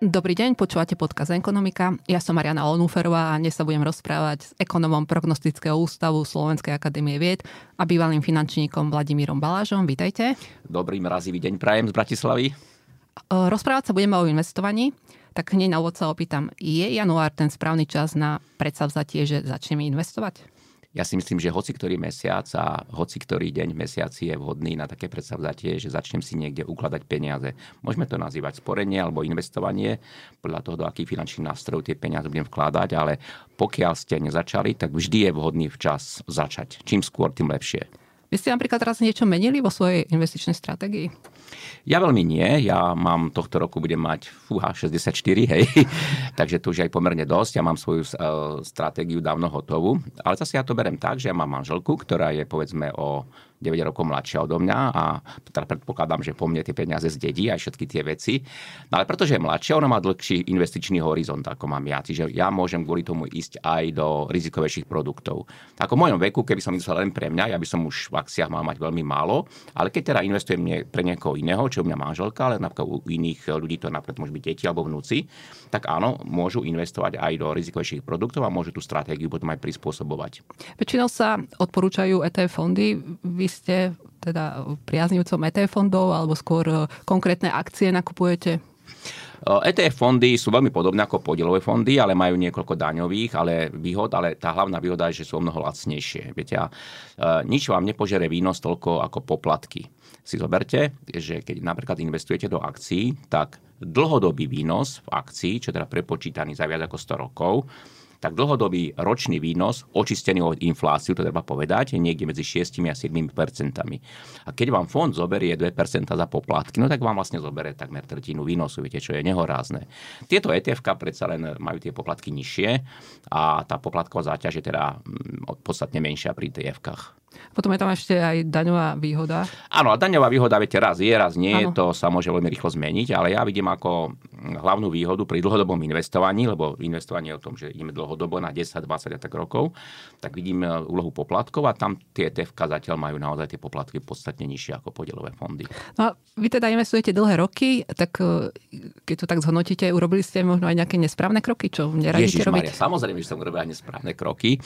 Dobrý deň, počúvate podcast Ekonomika. Ja som Mariana Olnúferová a dnes sa budem rozprávať s ekonomom Prognostického ústavu Slovenskej akadémie vied a bývalým finančníkom Vladimírom Balážom. Vítajte. Dobrý mrazivý deň prajem z Bratislavy. Rozprávať sa budeme o investovaní, tak hneď na úvod sa opýtam, je január ten správny čas na predsavzatie, že začneme investovať? Ja si myslím, že hoci ktorý mesiac a hoci ktorý deň v mesiaci je vhodný na také predstavzatie, že začnem si niekde ukladať peniaze. Môžeme to nazývať sporenie alebo investovanie, podľa toho, do akých finančných nástrojov tie peniaze budem vkladať, ale pokiaľ ste nezačali, tak vždy je vhodný včas začať. Čím skôr, tým lepšie. Vy ste napríklad raz niečo menili vo svojej investičnej stratégii? Ja veľmi nie. Ja mám tohto roku, budem mať fúha, 64, hej. Takže to už aj pomerne dosť. Ja mám svoju uh, stratégiu dávno hotovú. Ale zase ja to berem tak, že ja mám manželku, ktorá je povedzme o 9 rokov mladšia odo mňa a teda predpokladám, že po mne tie peniaze zdedí aj všetky tie veci. No ale pretože je mladšia, ona má dlhší investičný horizont, ako mám ja. Čiže ja môžem kvôli tomu ísť aj do rizikovejších produktov. Ako v mojom veku, keby som myslel len pre mňa, ja by som už v akciách mal mať veľmi málo, ale keď teda investujem nie pre niekoho iného, čo u mňa manželka, ale napríklad u iných ľudí to napríklad môže byť deti alebo vnúci, tak áno, môžu investovať aj do rizikovejších produktov a môžu tú stratégiu potom aj prispôsobovať. Väčšinou sa odporúčajú ETF fondy. Vy ste teda priaznivcom ETF fondov alebo skôr e, konkrétne akcie nakupujete? ETF fondy sú veľmi podobné ako podielové fondy, ale majú niekoľko daňových ale výhod, ale tá hlavná výhoda je, že sú mnoho lacnejšie. Viete, a e, nič vám nepožere výnos toľko ako poplatky. Si zoberte, že keď napríklad investujete do akcií, tak dlhodobý výnos v akcii, čo teda prepočítaný za viac ako 100 rokov, tak dlhodobý ročný výnos, očistený od infláciu, to treba povedať, je niekde medzi 6 a 7 percentami. A keď vám fond zoberie 2% za poplatky, no tak vám vlastne zoberie takmer tretinu výnosu, viete, čo je nehorázne. Tieto ETF predsa len majú tie poplatky nižšie a tá poplatková záťaž je teda mm, podstatne menšia pri ETF-kách. Potom je tam ešte aj daňová výhoda. Áno, a daňová výhoda, viete, raz je, raz nie, ano. to sa môže veľmi rýchlo zmeniť, ale ja vidím ako hlavnú výhodu pri dlhodobom investovaní, lebo investovanie je o tom, že ideme dlhodobo na 10, 20 a tak rokov, tak vidím e, úlohu poplatkov a tam tie ETF zatiaľ majú naozaj tie poplatky podstatne nižšie ako podielové fondy. No a vy teda investujete dlhé roky, tak e, keď to tak zhodnotíte, urobili ste možno aj nejaké nesprávne kroky, čo neradíte robiť? samozrejme, že som urobil aj nesprávne kroky.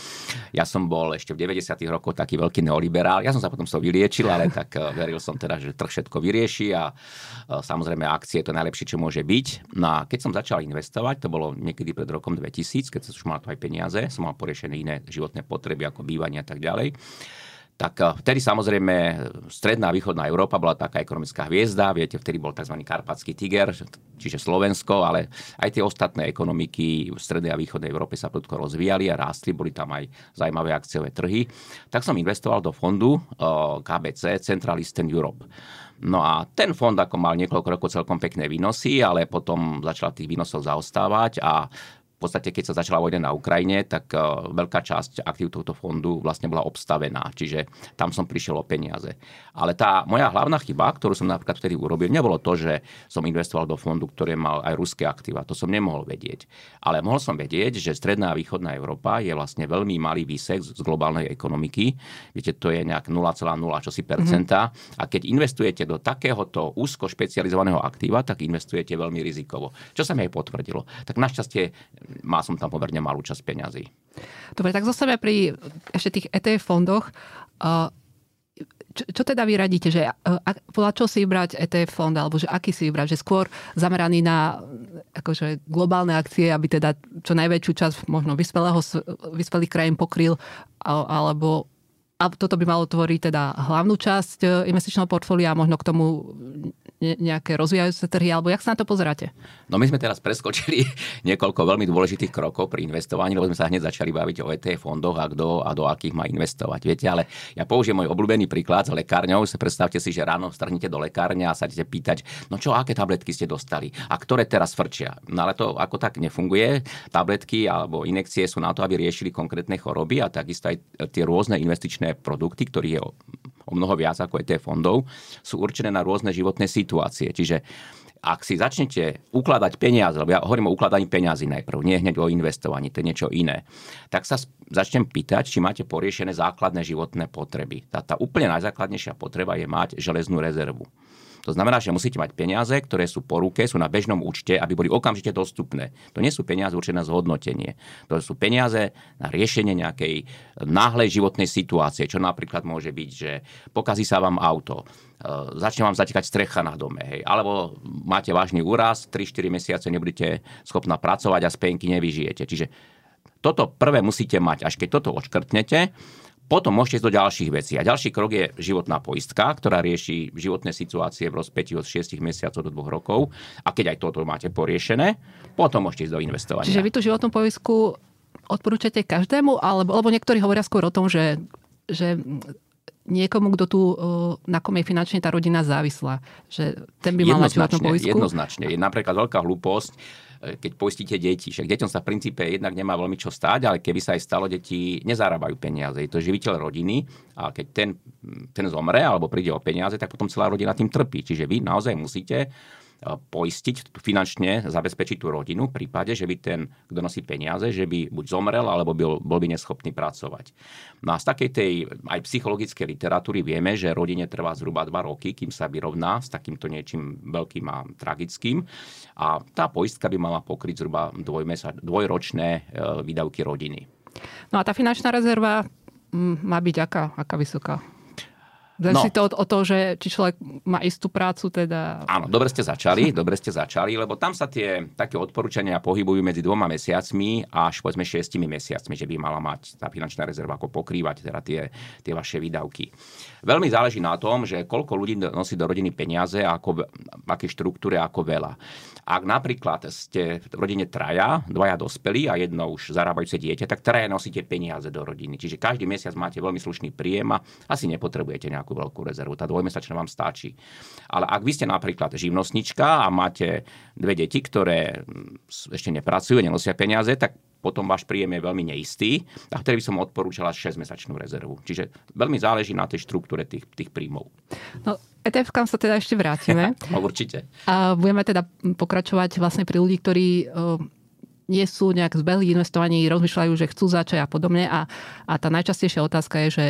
Ja som bol ešte v 90. rokoch taký veľký neoliberál. Ja som sa potom z toho vyliečil, ale tak eh, veril som teda, že trh všetko vyrieši a eh, samozrejme akcie je to najlepšie, čo môže byť. No a keď som začal investovať, to bolo niekedy pred rokom 2000, keď som už mal to aj peniaze, som mal poriešené iné životné potreby ako bývanie a tak ďalej tak eh, vtedy samozrejme stredná a východná Európa bola taká ekonomická hviezda, viete, vtedy bol tzv. karpatský tiger, čiže Slovensko, ale aj tie ostatné ekonomiky v strednej a východnej Európe sa prudko rozvíjali a rástli, boli tam aj zaujímavé akciové trhy. Tak som investoval do fondu eh, KBC, Central Eastern Europe. No a ten fond ako mal niekoľko rokov celkom pekné výnosy, ale potom začal tých výnosov zaostávať a podstate, keď sa začala vojna na Ukrajine, tak e, veľká časť aktív tohto fondu vlastne bola obstavená, čiže tam som prišiel o peniaze. Ale tá moja hlavná chyba, ktorú som napríklad vtedy urobil, nebolo to, že som investoval do fondu, ktorý mal aj ruské aktíva. To som nemohol vedieť. Ale mohol som vedieť, že stredná a východná Európa je vlastne veľmi malý výsek z globálnej ekonomiky. Viete, to je nejak 0,0 čosi percenta. Mm-hmm. A keď investujete do takéhoto úzko špecializovaného aktíva, tak investujete veľmi rizikovo. Čo sa mi aj potvrdilo. Tak našťastie má som tam pomerne malú časť peňazí. Dobre, tak zo sebe pri ešte tých ETF fondoch, čo, čo teda vy radíte, že podľa čo si vybrať ETF fond, alebo že aký si vybrať, že skôr zameraný na akože globálne akcie, aby teda čo najväčšiu časť možno vyspelého, vyspelých krajín pokryl, alebo a toto by malo tvoriť teda hlavnú časť e, investičného portfólia a možno k tomu nejaké rozvíjajúce trhy, alebo jak sa na to pozeráte? No my sme teraz preskočili niekoľko veľmi dôležitých krokov pri investovaní, lebo sme sa hneď začali baviť o ETF fondoch a kto a do akých má investovať. Viete, ale ja použijem môj obľúbený príklad s lekárňou. Predstavte si, že ráno strhnete do lekárne a sa idete pýtať, no čo, aké tabletky ste dostali a ktoré teraz frčia. No ale to ako tak nefunguje. Tabletky alebo inekcie sú na to, aby riešili konkrétne choroby a takisto aj tie rôzne investičné produkty, ktorých je o, mnoho viac ako ETF fondov, sú určené na rôzne životné situácie. Čiže ak si začnete ukladať peniaze, lebo ja hovorím o ukladaní peniazy najprv, nie hneď o investovaní, to je niečo iné, tak sa začnem pýtať, či máte poriešené základné životné potreby. Tá, tá úplne najzákladnejšia potreba je mať železnú rezervu. To znamená, že musíte mať peniaze, ktoré sú po ruke, sú na bežnom účte, aby boli okamžite dostupné. To nie sú peniaze určené na zhodnotenie. To sú peniaze na riešenie nejakej náhlej životnej situácie, čo napríklad môže byť, že pokazí sa vám auto, e, začne vám zatekať strecha na dome, hej, alebo máte vážny úraz, 3-4 mesiace nebudete schopná pracovať a z penky nevyžijete. Čiže toto prvé musíte mať. Až keď toto odškrtnete, potom môžete ísť do ďalších vecí. A ďalší krok je životná poistka, ktorá rieši životné situácie v rozpeti od 6 mesiacov do 2 rokov. A keď aj toto máte poriešené, potom môžete ísť do investovania. Čiže vy tú životnú poistku odporúčate každému, alebo, alebo niektorí hovoria skôr o tom, že, že niekomu, kto tu, na kom je finančne tá rodina závislá. Že ten by mal mať životnú poistku. Jednoznačne. Je napríklad veľká hlúposť, keď poistíte deti. Však deťom sa v princípe jednak nemá veľmi čo stáť, ale keby sa aj stalo, deti nezarábajú peniaze. Je to živiteľ rodiny a keď ten, ten zomre alebo príde o peniaze, tak potom celá rodina tým trpí. Čiže vy naozaj musíte poistiť, finančne zabezpečiť tú rodinu v prípade, že by ten, kto nosí peniaze, že by buď zomrel, alebo bol, bol by neschopný pracovať. No a z takej tej aj psychologickej literatúry vieme, že rodine trvá zhruba 2 roky, kým sa vyrovná s takýmto niečím veľkým a tragickým. A tá poistka by mala pokryť zhruba dvojročné e, výdavky rodiny. No a tá finančná rezerva má byť aká, aká vysoká? Záleží no. to od, od toho, že či človek má istú prácu teda... Áno, dobre ste začali, dobre ste začali, lebo tam sa tie také odporúčania pohybujú medzi dvoma mesiacmi až povedzme šiestimi mesiacmi, že by mala mať tá finančná rezerva ako pokrývať teda tie, tie vaše výdavky. Veľmi záleží na tom, že koľko ľudí nosí do rodiny peniaze a ako, v akej štruktúre ako veľa. Ak napríklad ste v rodine traja, dvaja dospelí a jedno už zarábajúce dieťa, tak traja nosíte peniaze do rodiny. Čiže každý mesiac máte veľmi slušný príjem a asi nepotrebujete nejakú veľkú rezervu. Tá dvojmesačná vám stačí. Ale ak vy ste napríklad živnostnička a máte dve deti, ktoré ešte nepracujú, nenosia peniaze, tak potom váš príjem je veľmi neistý a vtedy by som odporúčala 6-mesačnú rezervu. Čiže veľmi záleží na tej štruktúre tých, tých príjmov. No, etf kam sa teda ešte vrátime. no, určite. A budeme teda pokračovať vlastne pri ľudí, ktorí nie sú nejak zbehli investovaní, rozmýšľajú, že chcú začať a podobne. A, a tá najčastejšia otázka je, že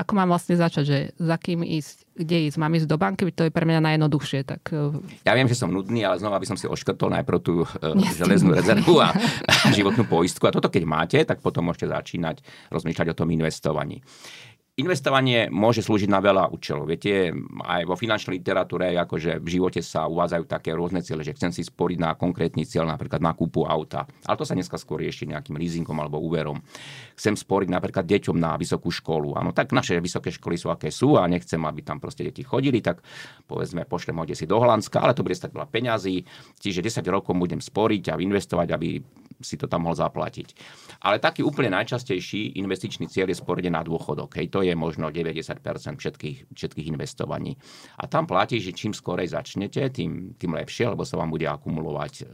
ako mám vlastne začať, že za kým ísť, kde ísť, mám ísť do banky, to je pre mňa najjednoduchšie. Tak... E, ja viem, že som nudný, ale znova by som si oškrtol najprv tú uh, železnú rezervu a, a životnú poistku. A toto keď máte, tak potom môžete začínať rozmýšľať o tom investovaní. Investovanie môže slúžiť na veľa účelov. Viete, aj vo finančnej literatúre, akože v živote sa uvádzajú také rôzne ciele, že chcem si sporiť na konkrétny cieľ, napríklad na kúpu auta. Ale to sa dneska skôr rieši nejakým leasingom alebo úverom. Chcem sporiť napríklad deťom na vysokú školu. Áno, tak naše vysoké školy sú aké sú a nechcem, aby tam proste deti chodili, tak povedzme, pošlem ho si do Holandska, ale to bude stať veľa peňazí, čiže 10 rokov budem sporiť a investovať, aby si to tam mohol zaplatiť. Ale taký úplne najčastejší investičný cieľ je sporenie na dôchodok. Hej, to je možno 90% všetkých, všetkých investovaní. A tam platí, že čím skorej začnete, tým, tým lepšie, lebo sa vám bude akumulovať e,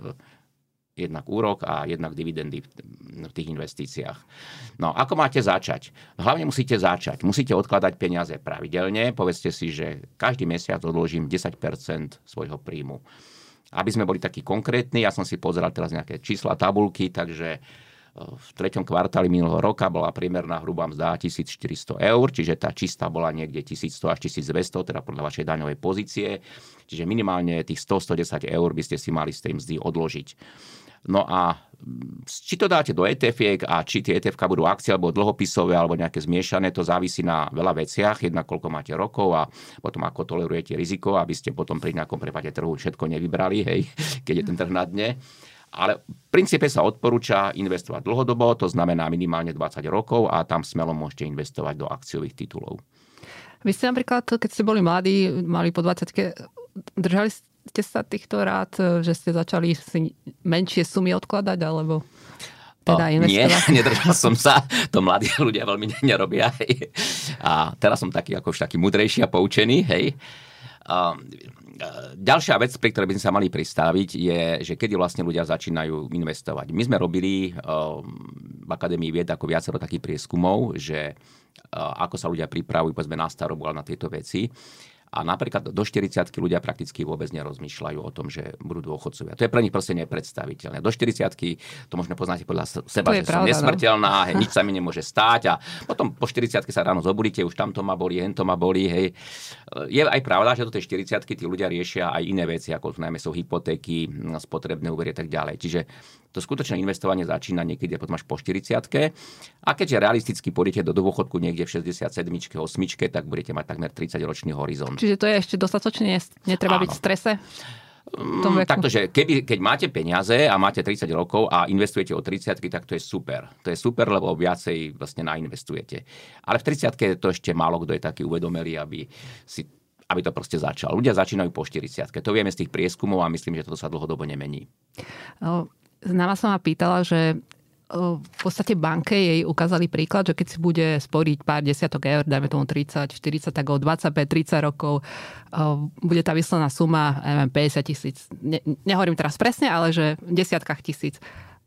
jednak úrok a jednak dividendy v tých investíciách. No, ako máte začať? Hlavne musíte začať. Musíte odkladať peniaze pravidelne. Povedzte si, že každý mesiac odložím 10% svojho príjmu. Aby sme boli takí konkrétni, ja som si pozeral teraz nejaké čísla, tabulky, takže e, v treťom kvartáli minulého roka bola priemerná hrubá mzda 1400 eur, čiže tá čistá bola niekde 1100 až 1200, teda podľa vašej daňovej pozície. Čiže minimálne tých 100-110 eur by ste si mali z tej mzdy odložiť. No a či to dáte do etf a či tie etf budú akcie alebo dlhopisové alebo nejaké zmiešané, to závisí na veľa veciach. Jedna, koľko máte rokov a potom ako tolerujete riziko, aby ste potom pri nejakom prepade trhu všetko nevybrali, hej, keď je ten trh na dne. Ale v princípe sa odporúča investovať dlhodobo, to znamená minimálne 20 rokov a tam smelo môžete investovať do akciových titulov. Vy ste napríklad, keď ste boli mladí, mali po 20 držali ste sa týchto rád, e, že ste začali si menšie sumy odkladať, alebo teda investovať? Nie, nedržal som sa. To mladí ľudia veľmi nerobia. Hej. A teraz som taký ako už taký mudrejší a poučený. Hej. A, ďalšia vec, pri ktorej by sme sa mali pristaviť, je, že kedy vlastne ľudia začínajú investovať. My sme robili v Akadémii vied ako viacero takých prieskumov, že ako sa ľudia pripravujú povedzme na starobu na tieto veci. A napríklad do 40 ľudia prakticky vôbec nerozmýšľajú o tom, že budú dôchodcovia. To je pre nich proste nepredstaviteľné. Do 40 to možno poznáte podľa seba, že pravda, som no. nesmrteľná, no? hej, nič sa mi nemôže stáť a potom po 40 sa ráno zobudíte, už tamto ma boli, hento ma boli. Hej. Je aj pravda, že do tej 40 tí ľudia riešia aj iné veci, ako najmä sú hypotéky, spotrebné úvery a tak ďalej. Čiže to skutočné investovanie začína niekedy potom až po 40 A keďže realisticky pôjdete do dôchodku niekde v 67 8 tak budete mať takmer 30 ročný horizont. Čiže to je ešte dostatočne, netreba Áno. byť v strese? Mm, takto, že keby, keď máte peniaze a máte 30 rokov a investujete o 30 tak to je super. To je super, lebo viacej vlastne nainvestujete. Ale v 30 to ešte málo kto je taký uvedomelý, aby si aby to proste začal. Ľudia začínajú po 40 To vieme z tých prieskumov a myslím, že toto sa dlhodobo nemení. Znama som ma pýtala, že v podstate banke jej ukázali príklad, že keď si bude sporiť pár desiatok eur, dajme tomu 30, 40, tak o 25, 30 rokov bude tá vyslená suma, neviem, 50 tisíc. Ne, nehovorím teraz presne, ale že v desiatkách tisíc.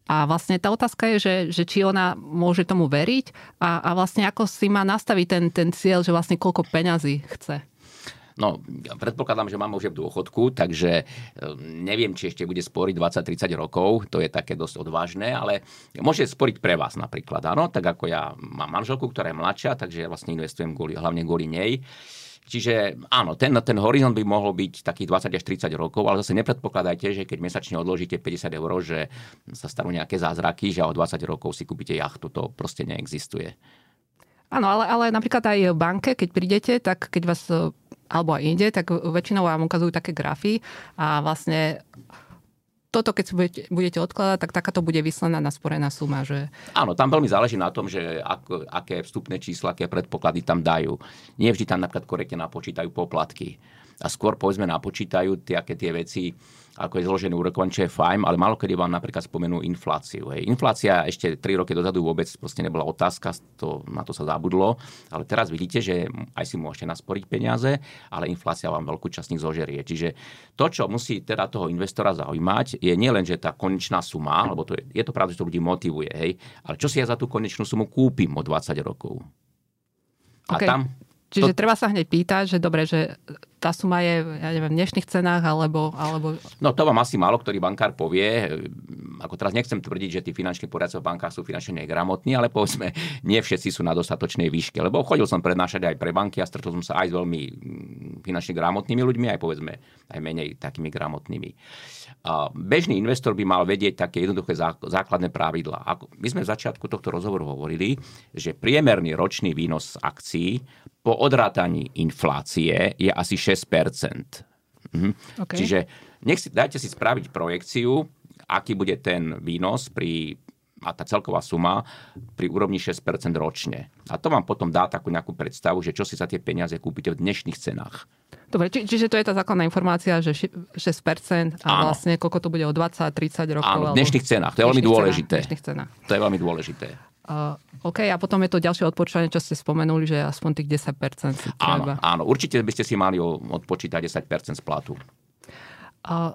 A vlastne tá otázka je, že, že či ona môže tomu veriť a, a vlastne ako si má nastaviť ten, ten cieľ, že vlastne koľko peňazí chce. No, predpokladám, že mám už v dôchodku, takže e, neviem, či ešte bude sporiť 20-30 rokov, to je také dosť odvážne, ale môže sporiť pre vás napríklad, áno, tak ako ja mám manželku, ktorá je mladšia, takže ja vlastne investujem kvôli, hlavne kvôli nej. Čiže áno, ten, ten horizont by mohol byť takých 20 až 30 rokov, ale zase nepredpokladajte, že keď mesačne odložíte 50 eur, že sa stanú nejaké zázraky, že o 20 rokov si kúpite jachtu, to proste neexistuje. Áno, ale, ale napríklad aj v banke, keď prídete, tak keď vás alebo aj inde, tak väčšinou vám ukazujú také grafy a vlastne toto, keď budete, budete odkladať, tak takáto bude vyslená nasporená suma. Že... Áno, tam veľmi záleží na tom, že ak, aké vstupné čísla, aké predpoklady tam dajú. Nie vždy tam napríklad korektne napočítajú poplatky. A skôr povedzme napočítajú tie, aké tie veci ako je zložený úrokovanie, čo je fajn, ale malo kedy vám napríklad spomenú infláciu. Hej. Inflácia ešte 3 roky dozadu vôbec proste nebola otázka, to, na to sa zabudlo, ale teraz vidíte, že aj si môžete nasporiť peniaze, ale inflácia vám veľkú časť nich zožerie. Čiže to, čo musí teda toho investora zaujímať, je nielen, že tá konečná suma, lebo to je, je to pravda, že to ľudí motivuje, hej, ale čo si ja za tú konečnú sumu kúpim o 20 rokov. A okay. tam Čiže to... treba sa hneď pýtať, že dobre, že tá suma je, ja neviem, v dnešných cenách, alebo, alebo... No to vám asi málo ktorý bankár povie. Ako teraz nechcem tvrdiť, že tí finanční poriadci v bankách sú finančne negramotní, ale povedzme, nie všetci sú na dostatočnej výške. Lebo chodil som prednášať aj pre banky a stretol som sa aj s veľmi mm, finančne gramotnými ľuďmi, aj povedzme aj menej takými gramotnými. A bežný investor by mal vedieť také jednoduché základné pravidlá. My sme v začiatku tohto rozhovoru hovorili, že priemerný ročný výnos akcií po odrátaní inflácie je asi 6 mhm. okay. Čiže nech si, dajte si spraviť projekciu, aký bude ten výnos pri a tá celková suma pri úrovni 6% ročne. A to vám potom dá takú nejakú predstavu, že čo si za tie peniaze kúpite v dnešných cenách. Dobre, či, čiže to je tá základná informácia, že 6% a Áno. vlastne koľko to bude o 20-30 rokov. Áno, v dnešných cenách. To je veľmi dôležité. Cenách, To je veľmi dôležité. Uh, OK, a potom je to ďalšie odporúčanie, čo ste spomenuli, že aspoň tých 10% si treba. Áno, áno, určite by ste si mali odpočítať 10% z platu. Uh,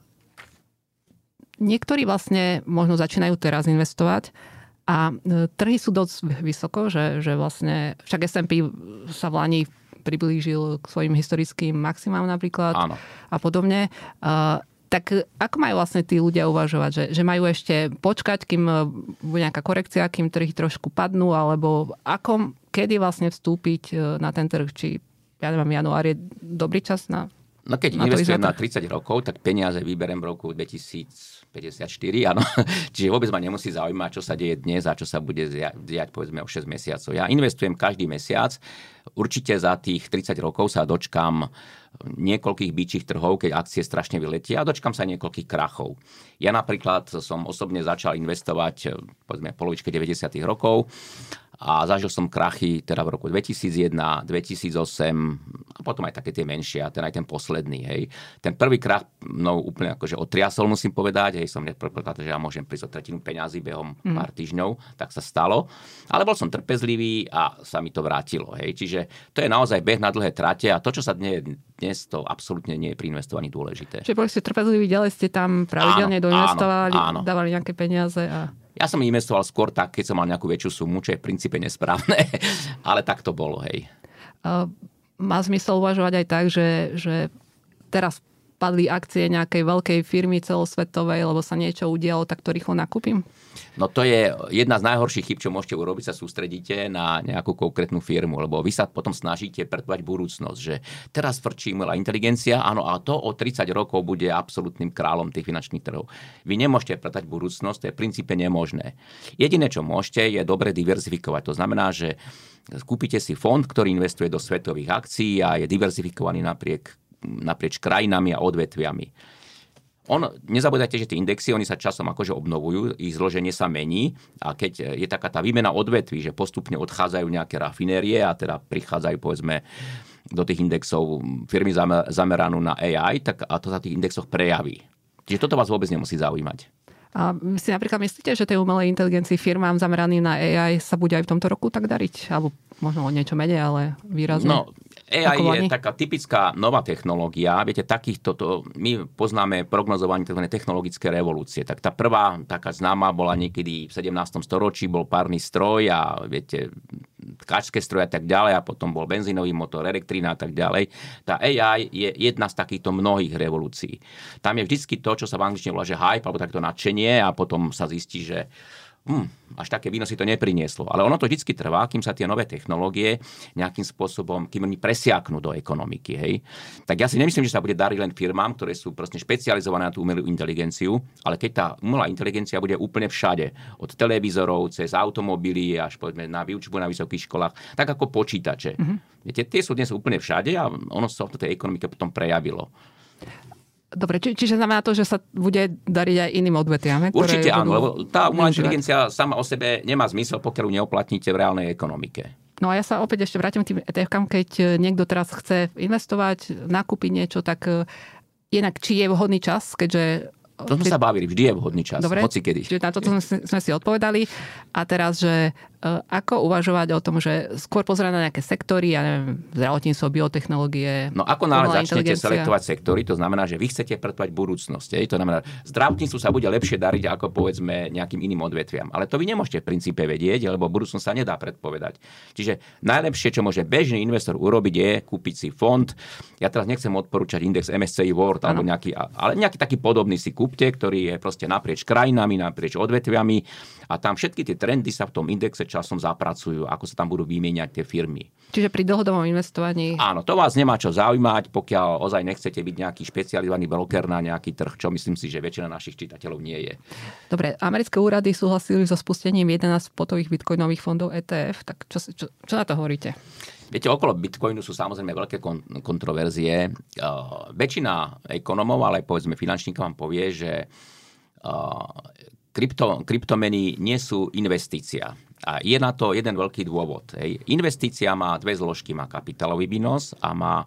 niektorí vlastne možno začínajú teraz investovať a e, trhy sú dosť vysoko, že, že vlastne, však S&P sa v Lani priblížil k svojim historickým maximám napríklad Áno. a podobne. Uh, tak ako majú vlastne tí ľudia uvažovať? Že, že majú ešte počkať, kým e, bude nejaká korekcia, kým trhy trošku padnú, alebo ako, kedy vlastne vstúpiť e, na ten trh? Či, ja neviem, január je dobrý čas na No keď na investujem na 30 rokov, tak peniaze vyberem v roku 2054, áno. Čiže vôbec ma nemusí zaujímať, čo sa deje dnes a čo sa bude diať povedzme o 6 mesiacov. Ja investujem každý mesiac. Určite za tých 30 rokov sa dočkam niekoľkých byčích trhov, keď akcie strašne vyletia a dočkam sa niekoľkých krachov. Ja napríklad som osobne začal investovať povedzme v polovičke 90. rokov a zažil som krachy teda v roku 2001, 2008 a potom aj také tie menšie a ten aj ten posledný. Hej. Ten prvý krach mnou úplne akože otriasol, musím povedať. Hej, som nepredpokladal, že ja môžem prísť o tretinu peňazí behom mm. pár týždňov, tak sa stalo. Ale bol som trpezlivý a sa mi to vrátilo. Hej. Čiže to je naozaj beh na dlhé trate a to, čo sa dnes, dnes to absolútne nie je pri investovaní dôležité. Čiže boli ste trpezliví, ďalej ste tam pravidelne áno, doinvestovali, áno, áno. dávali nejaké peniaze a... Ja som investoval skôr tak, keď som mal nejakú väčšiu sumu, čo je v princípe nesprávne, ale tak to bolo, hej. Uh, má zmysel uvažovať aj tak, že, že teraz padli akcie nejakej veľkej firmy celosvetovej, lebo sa niečo udialo, tak to rýchlo nakúpim? No to je jedna z najhorších chyb, čo môžete urobiť, sa sústredíte na nejakú konkrétnu firmu, lebo vy sa potom snažíte predpovať budúcnosť, že teraz frčí umelá inteligencia, áno, a to o 30 rokov bude absolútnym kráľom tých finančných trhov. Vy nemôžete predať budúcnosť, to je v princípe nemožné. Jediné, čo môžete, je dobre diverzifikovať. To znamená, že kúpite si fond, ktorý investuje do svetových akcií a je diverzifikovaný napriek, naprieč krajinami a odvetviami on, nezabudajte, že tie indexy, oni sa časom akože obnovujú, ich zloženie sa mení a keď je taká tá výmena odvetví, že postupne odchádzajú nejaké rafinérie a teda prichádzajú povedzme do tých indexov firmy zameranú na AI, tak a to sa tých indexoch prejaví. Čiže toto vás vôbec nemusí zaujímať. A si napríklad myslíte, že tej umelej inteligencii firmám zameraným na AI sa bude aj v tomto roku tak dariť? Alebo možno o niečo menej, ale výrazne? No, AI je taká typická nová technológia. Viete, takýchto, to, my poznáme prognozovanie tzv. technologické revolúcie. Tak tá prvá, taká známa, bola niekedy v 17. storočí, bol párny stroj a viete, tkačské stroje a tak ďalej a potom bol benzínový motor, elektrina a tak ďalej. Tá AI je jedna z takýchto mnohých revolúcií. Tam je vždy to, čo sa v angličtine volá, že hype, alebo takto nadšenie a potom sa zistí, že hm, až také výnosy to neprinieslo. Ale ono to vždy trvá, kým sa tie nové technológie nejakým spôsobom, kým oni presiaknú do ekonomiky. Hej. Tak ja si nemyslím, že sa bude dariť len firmám, ktoré sú proste špecializované na tú umelú inteligenciu, ale keď tá umelá inteligencia bude úplne všade, od televízorov cez automobily až povedzme na výučbu na vysokých školách, tak ako počítače. Mm-hmm. Viete, tie sú dnes úplne všade a ono sa v tej ekonomike potom prejavilo. Dobre, či, čiže znamená to, že sa bude dariť aj iným odvetviam? Určite áno, lebo tá umelá inteligencia sama o sebe nemá zmysel, pokiaľ ju neoplatníte v reálnej ekonomike. No a ja sa opäť ešte vrátim k tým etf keď e, niekto teraz chce investovať, nakúpiť niečo, tak e, jednak či je vhodný čas, keďže to sme sa bavili, vždy je vhodný čas, Dobre, hoci kedy. Čiže na toto sme, sme si odpovedali. A teraz, že E, ako uvažovať o tom, že skôr pozerať na nejaké sektory, ja neviem, zdravotníctvo, biotechnológie. No ako náhle začnete selektovať sektory, to znamená, že vy chcete predpovať budúcnosť. Je? To znamená, zdravotníctvu sa bude lepšie dariť ako povedzme nejakým iným odvetviam. Ale to vy nemôžete v princípe vedieť, lebo budúcnosť sa nedá predpovedať. Čiže najlepšie, čo môže bežný investor urobiť, je kúpiť si fond. Ja teraz nechcem odporúčať index MSCI World alebo nejaký, ale nejaký taký podobný si kúpte, ktorý je proste naprieč krajinami, naprieč odvetviami a tam všetky tie trendy sa v tom indexe časom zapracujú, ako sa tam budú vymieňať tie firmy. Čiže pri dlhodobom investovaní... Áno, to vás nemá čo zaujímať, pokiaľ ozaj nechcete byť nejaký špecializovaný broker na nejaký trh, čo myslím si, že väčšina našich čitateľov nie je. Dobre, americké úrady súhlasili so spustením 11 spotových bitcoinových fondov ETF, tak čo, čo, čo na to hovoríte? Viete, okolo Bitcoinu sú samozrejme veľké kon- kontroverzie. Uh, väčšina ekonomov, ale aj povedzme finančníkov vám povie, že uh, krypto, kryptomeny nie sú investícia. A je na to jeden veľký dôvod. Hej. Investícia má dve zložky. Má kapitálový výnos a má e,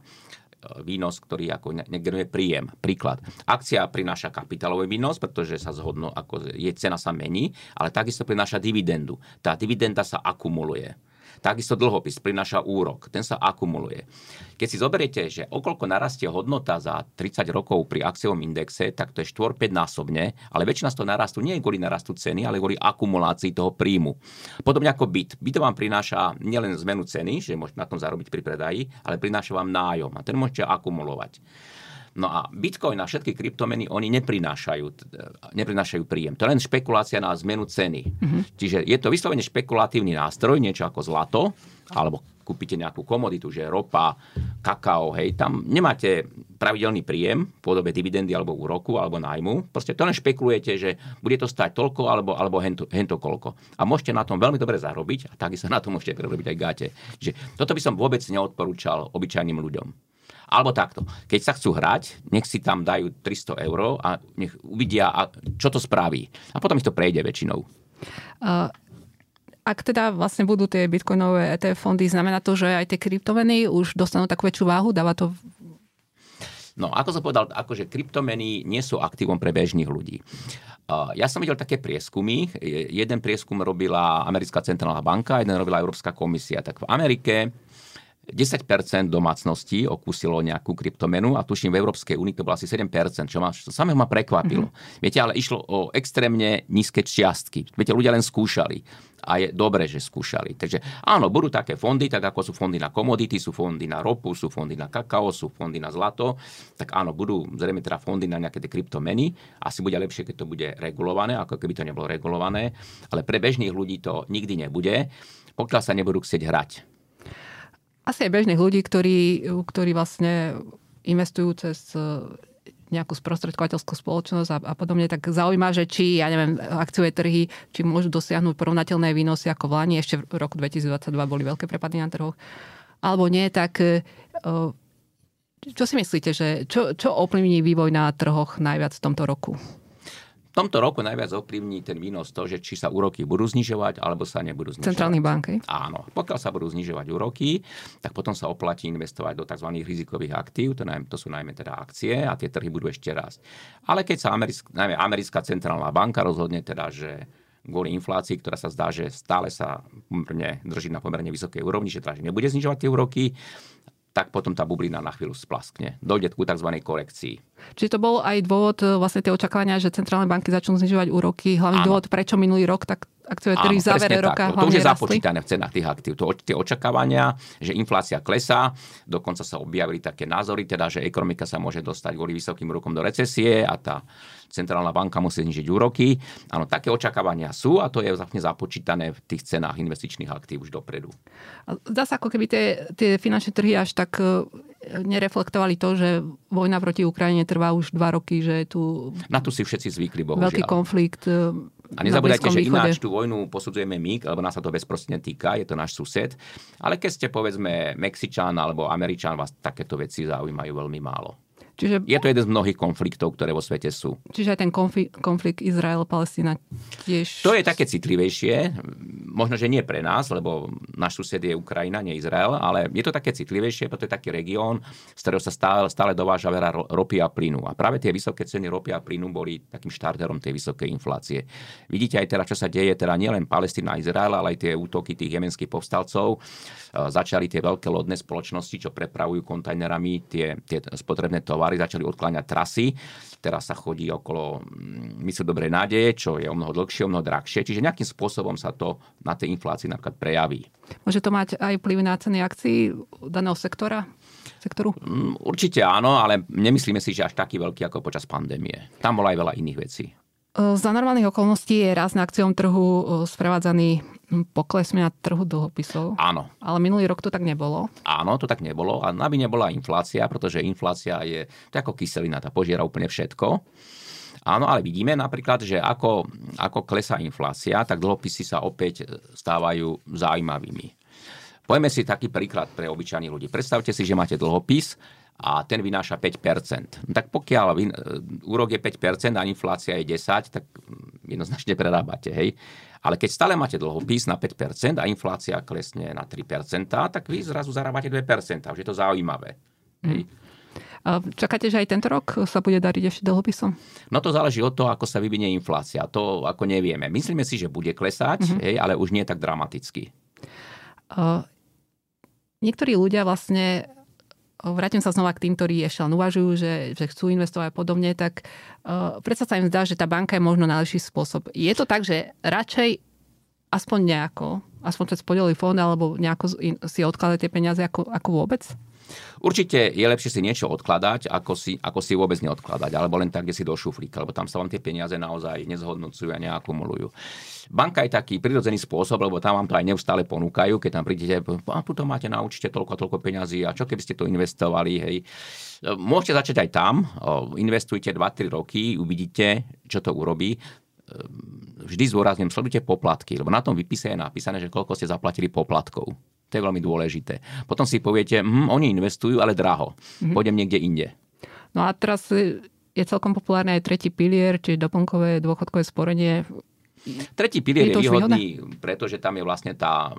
výnos, ktorý ako negeneruje príjem. Príklad. Akcia prináša kapitálový výnos, pretože sa zhodnú, ako je cena sa mení, ale takisto prináša dividendu. Tá dividenda sa akumuluje. Takisto dlhopis prináša úrok, ten sa akumuluje. Keď si zoberiete, že okolko narastie hodnota za 30 rokov pri akciovom indexe, tak to je 4-5 násobne, ale väčšina z toho narastu nie je kvôli narastu ceny, ale kvôli akumulácii toho príjmu. Podobne ako byt. Byt vám prináša nielen zmenu ceny, že môžete na tom zarobiť pri predaji, ale prináša vám nájom a ten môžete akumulovať. No a Bitcoin a všetky kryptomeny, oni neprinášajú, neprinášajú príjem. To je len špekulácia na zmenu ceny. Mm-hmm. Čiže je to vyslovene špekulatívny nástroj, niečo ako zlato, alebo kúpite nejakú komoditu, že ropa, kakao, hej, tam nemáte pravidelný príjem v podobe dividendy alebo úroku alebo nájmu. Proste to len špekulujete, že bude to stať toľko alebo, alebo hento, hento koľko. A môžete na tom veľmi dobre zarobiť a takisto na tom môžete prerobiť aj gáte. Čiže toto by som vôbec neodporúčal obyčajným ľuďom. Alebo takto, keď sa chcú hrať, nech si tam dajú 300 eur a nech uvidia, čo to spraví. A potom ich to prejde väčšinou. Uh, ak teda vlastne budú tie bitcoinové ETF fondy, znamená to, že aj tie kryptomeny už dostanú takú väčšiu váhu? Dáva to No, ako som povedal, akože kryptomeny nie sú aktívom pre bežných ľudí. Ja som videl také prieskumy. Jeden prieskum robila Americká centrálna banka, jeden robila Európska komisia. Tak v Amerike 10% domácností okúsilo nejakú kryptomenu a tuším v Európskej únii to bolo asi 7%, čo ma, čo samého ma prekvapilo. Mm-hmm. Viete, ale išlo o extrémne nízke čiastky. Viete, ľudia len skúšali. A je dobré, že skúšali. Takže áno, budú také fondy, tak ako sú fondy na komodity, sú fondy na ropu, sú fondy na kakao, sú fondy na zlato, tak áno, budú zrejme teda fondy na nejaké tie kryptomeny. Asi bude lepšie, keď to bude regulované, ako keby to nebolo regulované. Ale pre bežných ľudí to nikdy nebude, pokiaľ sa nebudú chcieť hrať asi aj bežných ľudí, ktorí, ktorí vlastne investujú cez e, nejakú sprostredkovateľskú spoločnosť a, a podobne, tak zaujíma, že či, ja neviem, akciové trhy, či môžu dosiahnuť porovnateľné výnosy ako v Lani, ešte v roku 2022 boli veľké prepady na trhoch, alebo nie, tak e, čo si myslíte, že čo, čo ovplyvní vývoj na trhoch najviac v tomto roku? Tomto roku najviac ovplyvní ten výnos to, že či sa úroky budú znižovať alebo sa nebudú znižovať. Centrálnych banky? Áno. Pokiaľ sa budú znižovať úroky, tak potom sa oplatí investovať do tzv. rizikových aktív, to, najmä, to sú najmä teda akcie a tie trhy budú ešte raz. Ale keď sa americká, najmä americká centrálna banka rozhodne teda, že kvôli inflácii, ktorá sa zdá, že stále sa pomerne drží na pomerne vysokej úrovni, že teda že nebude znižovať tie úroky, tak potom tá bublina na chvíľu splaskne. Dojde ku tzv. korekcii. Čiže to bol aj dôvod e, vlastne tie očakávania, že centrálne banky začnú znižovať úroky. Hlavný Áno. dôvod, prečo minulý rok tak akciové trhy v závere roka To už je započítané v cenách tých aktív. To, tie očakávania, že inflácia klesá, dokonca sa objavili také názory, teda, že ekonomika sa môže dostať kvôli vysokým rokom do recesie a tá centrálna banka musí znižiť úroky. Áno, také očakávania sú a to je vlastne započítané v tých cenách investičných aktív už dopredu. Zdá sa, ako keby tie, tie finančné trhy až tak e, nereflektovali to, že vojna proti Ukrajine trvá už dva roky, že tu... Na to si všetci zvykli, bohužiaľ. Veľký konflikt e, a nezabúdajte, že ináč tú vojnu posudzujeme my, lebo nás sa to bezprostredne týka, je to náš sused. Ale keď ste povedzme Mexičan alebo Američan, vás takéto veci zaujímajú veľmi málo. Čiže, je to jeden z mnohých konfliktov, ktoré vo svete sú. Čiže aj ten konflikt, konflikt Izrael-Palestina tiež... To je také citlivejšie, možno, že nie pre nás, lebo náš sused je Ukrajina, nie Izrael, ale je to také citlivejšie, preto je taký región, z ktorého sa stále, stále dováža veľa ropy a plynu. A práve tie vysoké ceny ropy a plynu boli takým štarterom tej vysokej inflácie. Vidíte aj teraz, čo sa deje, teda nielen Palestina a Izrael, ale aj tie útoky tých jemenských povstalcov. E, začali tie veľké lodné spoločnosti, čo prepravujú kontajnerami tie, tie spotrebné tovary začali odkláňať trasy. Teraz sa chodí okolo mm, mysle dobrej nádeje, čo je o mnoho dlhšie, o mnoho drahšie. Čiže nejakým spôsobom sa to na tej inflácii napríklad prejaví. Môže to mať aj vplyv na ceny akcií daného sektora? sektoru? Mm, určite áno, ale nemyslíme si, že až taký veľký ako počas pandémie. Tam bolo aj veľa iných vecí. Za normálnych okolností je raz na akciom trhu sprevádzaný poklesmi na trhu dlhopisov. Áno. Ale minulý rok to tak nebolo. Áno, to tak nebolo. A aby nebola inflácia, pretože inflácia je to ako kyselina, tá požiera úplne všetko. Áno, ale vidíme napríklad, že ako, ako klesá inflácia, tak dlhopisy sa opäť stávajú zaujímavými. Poďme si taký príklad pre obyčajných ľudí. Predstavte si, že máte dlhopis a ten vynáša 5%. Tak pokiaľ vy, úrok je 5% a inflácia je 10, tak jednoznačne prerábate. Hej? Ale keď stále máte dlhopis na 5% a inflácia klesne na 3%, tak vy zrazu zarábate 2%. Už je to zaujímavé. Hej? Čakáte, že aj tento rok sa bude dariť ešte dlhopisom? No to záleží od toho, ako sa vyvinie inflácia. To ako nevieme. Myslíme si, že bude klesať, uh-huh. hej, ale už nie tak dramaticky. Uh, niektorí ľudia vlastne vrátim sa znova k tým, ktorí ešte len uvažujú, že, že chcú investovať a podobne, tak uh, predsa sa im zdá, že tá banka je možno najlepší spôsob. Je to tak, že radšej aspoň nejako, aspoň cez podelý fond, alebo nejako si odkladať tie peniaze ako, ako vôbec? Určite je lepšie si niečo odkladať, ako si, ako si vôbec neodkladať, alebo len tak, kde si do šuflíka, lebo tam sa vám tie peniaze naozaj nezhodnocujú a neakumulujú. Banka je taký prirodzený spôsob, lebo tam vám to aj neustále ponúkajú, keď tam prídete, a tu to máte na účte toľko a toľko peňazí a čo keby ste to investovali, hej. Môžete začať aj tam, investujte 2-3 roky, uvidíte, čo to urobí vždy zdôrazňujem, sledujte poplatky, lebo na tom výpise je napísané, že koľko ste zaplatili poplatkov. To je veľmi dôležité. Potom si poviete, hm, oni investujú, ale draho. Mm-hmm. Pôjdem niekde inde. No a teraz je celkom populárne aj tretí pilier, čiže doplnkové dôchodkové sporenie. Tretí pilier je, je výhodný, výhodné? pretože tam je vlastne tá,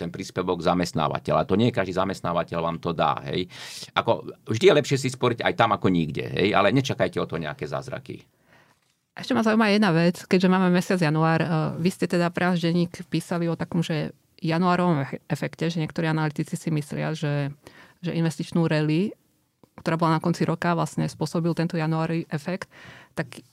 ten príspevok zamestnávateľa. To nie každý zamestnávateľ vám to dá. Hej. Ako, vždy je lepšie si sporiť aj tam ako nikde, hej, ale nečakajte o to nejaké zázraky. Ešte ma zaujíma jedna vec, keďže máme mesiac január. Vy ste teda pre denník písali o takom, že januárovom efekte, že niektorí analytici si myslia, že, že investičnú rally, ktorá bola na konci roka, vlastne spôsobil tento januári efekt, tak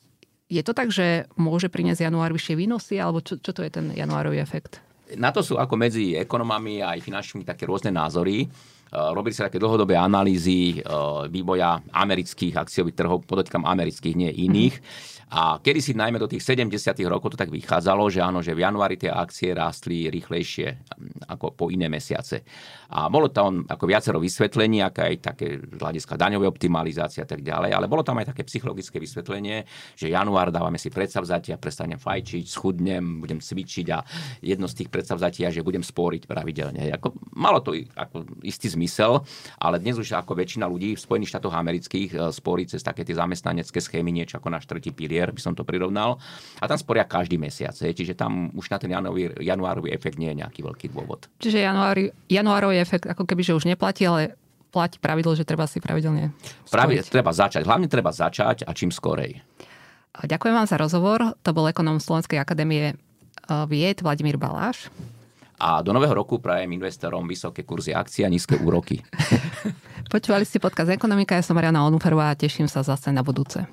je to tak, že môže priniesť január vyššie výnosy, alebo čo, čo to je ten januárový efekt? Na to sú ako medzi ekonomami a aj finančnými také rôzne názory. Robili sa také dlhodobé analýzy vývoja amerických akciových trhov, podotýkam amerických, nie iných. Mm-hmm a kedy si najmä do tých 70. rokov to tak vychádzalo, že áno, že v januári tie akcie rástli rýchlejšie mm, ako po iné mesiace. A bolo tam ako viacero vysvetlení, aké aj také z hľadiska daňovej optimalizácie a tak ďalej, ale bolo tam aj také psychologické vysvetlenie, že január dávame si predsavzatia, prestanem fajčiť, schudnem, budem cvičiť a jedno z tých predsavzatí je, že budem sporiť pravidelne. Ako, malo to ako istý zmysel, ale dnes už ako väčšina ľudí v Spojených štátoch amerických e, sporí cez také tie zamestnanecké schémy, niečo ako náš tretí pilier pilier, by som to prirovnal. A tam sporia každý mesiac, čiže tam už na ten januárový, januárový efekt nie je nejaký veľký dôvod. Čiže januári, januárový efekt ako keby, že už neplatí, ale platí pravidlo, že treba si pravidelne Pravi, treba začať. Hlavne treba začať a čím skorej. Ďakujem vám za rozhovor. To bol ekonom Slovenskej akadémie eh, vied Vladimír Baláš. A do nového roku prajem investorom vysoké kurzy akcií a nízke úroky. Počúvali ste podcast Ekonomika, ja som Mariana Onuferová a teším sa zase na budúce.